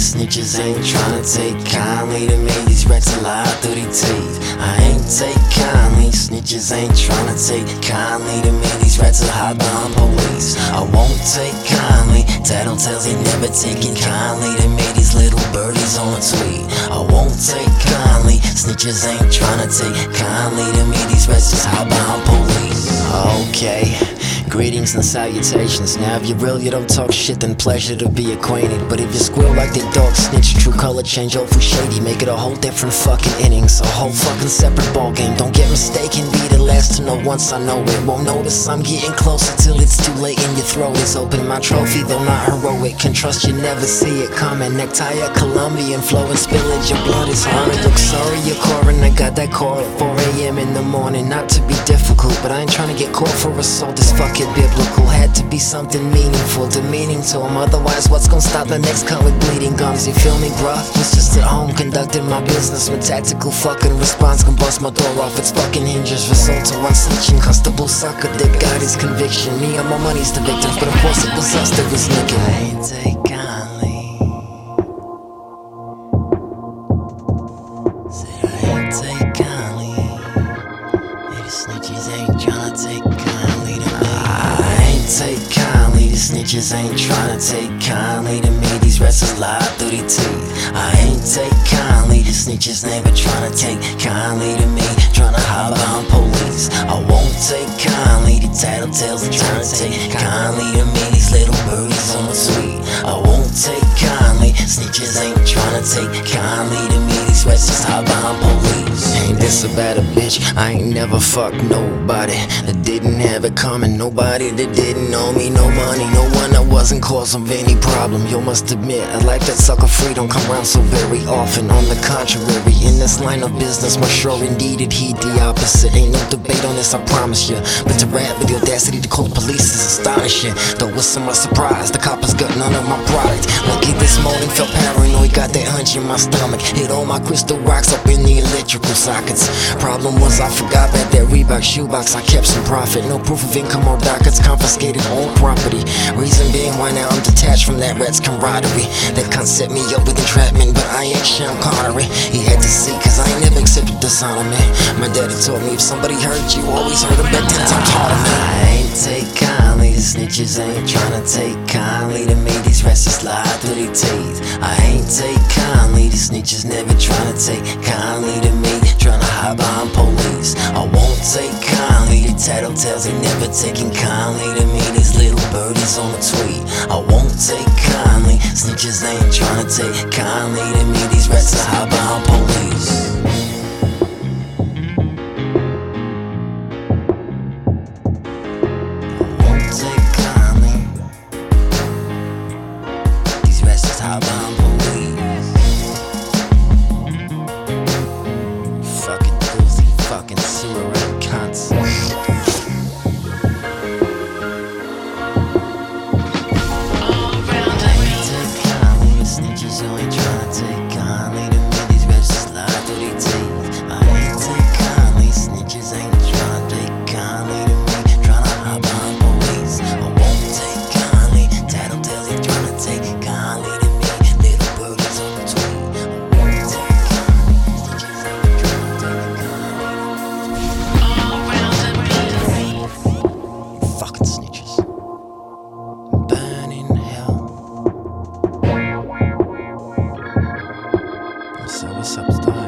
snitches ain't tryna take kindly to me. These rats lie through their teeth. I ain't take kindly. Snitches ain't tryna take kindly to me. These rats are hot behind police. I won't take kindly. Tattletales ain't never taking kindly to me. These little birdies on tweet. I won't take kindly. Snitches ain't tryna take kindly to me. These rats just hot behind police. Okay. Greetings and salutations. Now, if you're real, you don't talk shit, then pleasure to be acquainted. But if you squeal like the dog snitch, true color change over shady. Make it a whole different fucking innings, a whole fucking separate ball game. Don't get mistaken, be the last to know once I know it. Won't notice I'm getting closer till it's too late and your throat is open. My trophy, though not heroic, can trust you never see it coming. Necktie a Colombian, flowing spillage, your blood is hard. Look sorry, you're calling. I got that call at 4 a.m. in the morning. Not to be difficult, but I ain't trying to get caught for assault. This fucking biblical had to be something meaningful, demeaning to him. Otherwise, what's gonna stop the next cut with bleeding gums? You feel me, bruh? Was just at home conducting my business with tactical fucking response. Can bust my door off its fucking hinges. Result to one snitching, constable sucker that got his conviction. Me and my money's the victim, but of course it was us that was nicking. I ain't take kindly. Snitches ain't tryna take kindly to me. These wrestlers lie through their teeth. I ain't take kindly. The snitches never tryna take kindly to me. Tryna hide behind police. I won't take kindly. The tattletales ain't tryna take kindly to me. These little birdies on the tweet. I. Snitches ain't tryna take kindly to me. These wrestlers hide behind police. Ain't this about a bitch? I ain't never fucked nobody that didn't have it coming. Nobody that didn't know me, no money, no one that wasn't cause of any problem. You must admit, I like that sucker free don't come around so very often. On the contrary, in this line of business, my sure indeed it heed the opposite. Ain't no debate on this, I promise you. But to rap with the audacity to call the police astonishing. Though it's somewhat surprised, the coppers got none of my product. Lucky this morning, felt paranoid, got that hunch in my stomach. Hit all my crystal rocks up in the electrical sockets. Problem was, I forgot that that Reebok shoebox, I kept some profit. No proof of income or dockets, confiscated all property. Reason being why now I'm detached from that rat's camaraderie. That set me up with entrapment, but I ain't Sean Connery. He had to see, cause I ain't never accepted dishonor, man. My daddy told me if somebody hurt you, always hurt them back ten times harder, man. I ain't take kindly, the snitches ain't tryna take kindly to me. These rats just lie through their teeth. I ain't take kindly, the snitches never tryna take kindly to me. Tryna hide behind police. I won't take kindly, the tattletales ain't never taking kindly to me. These little birdies on a tweet. I won't take kindly, snitches ain't tryna take kindly to me. These rats are hide behind police. sell a substance.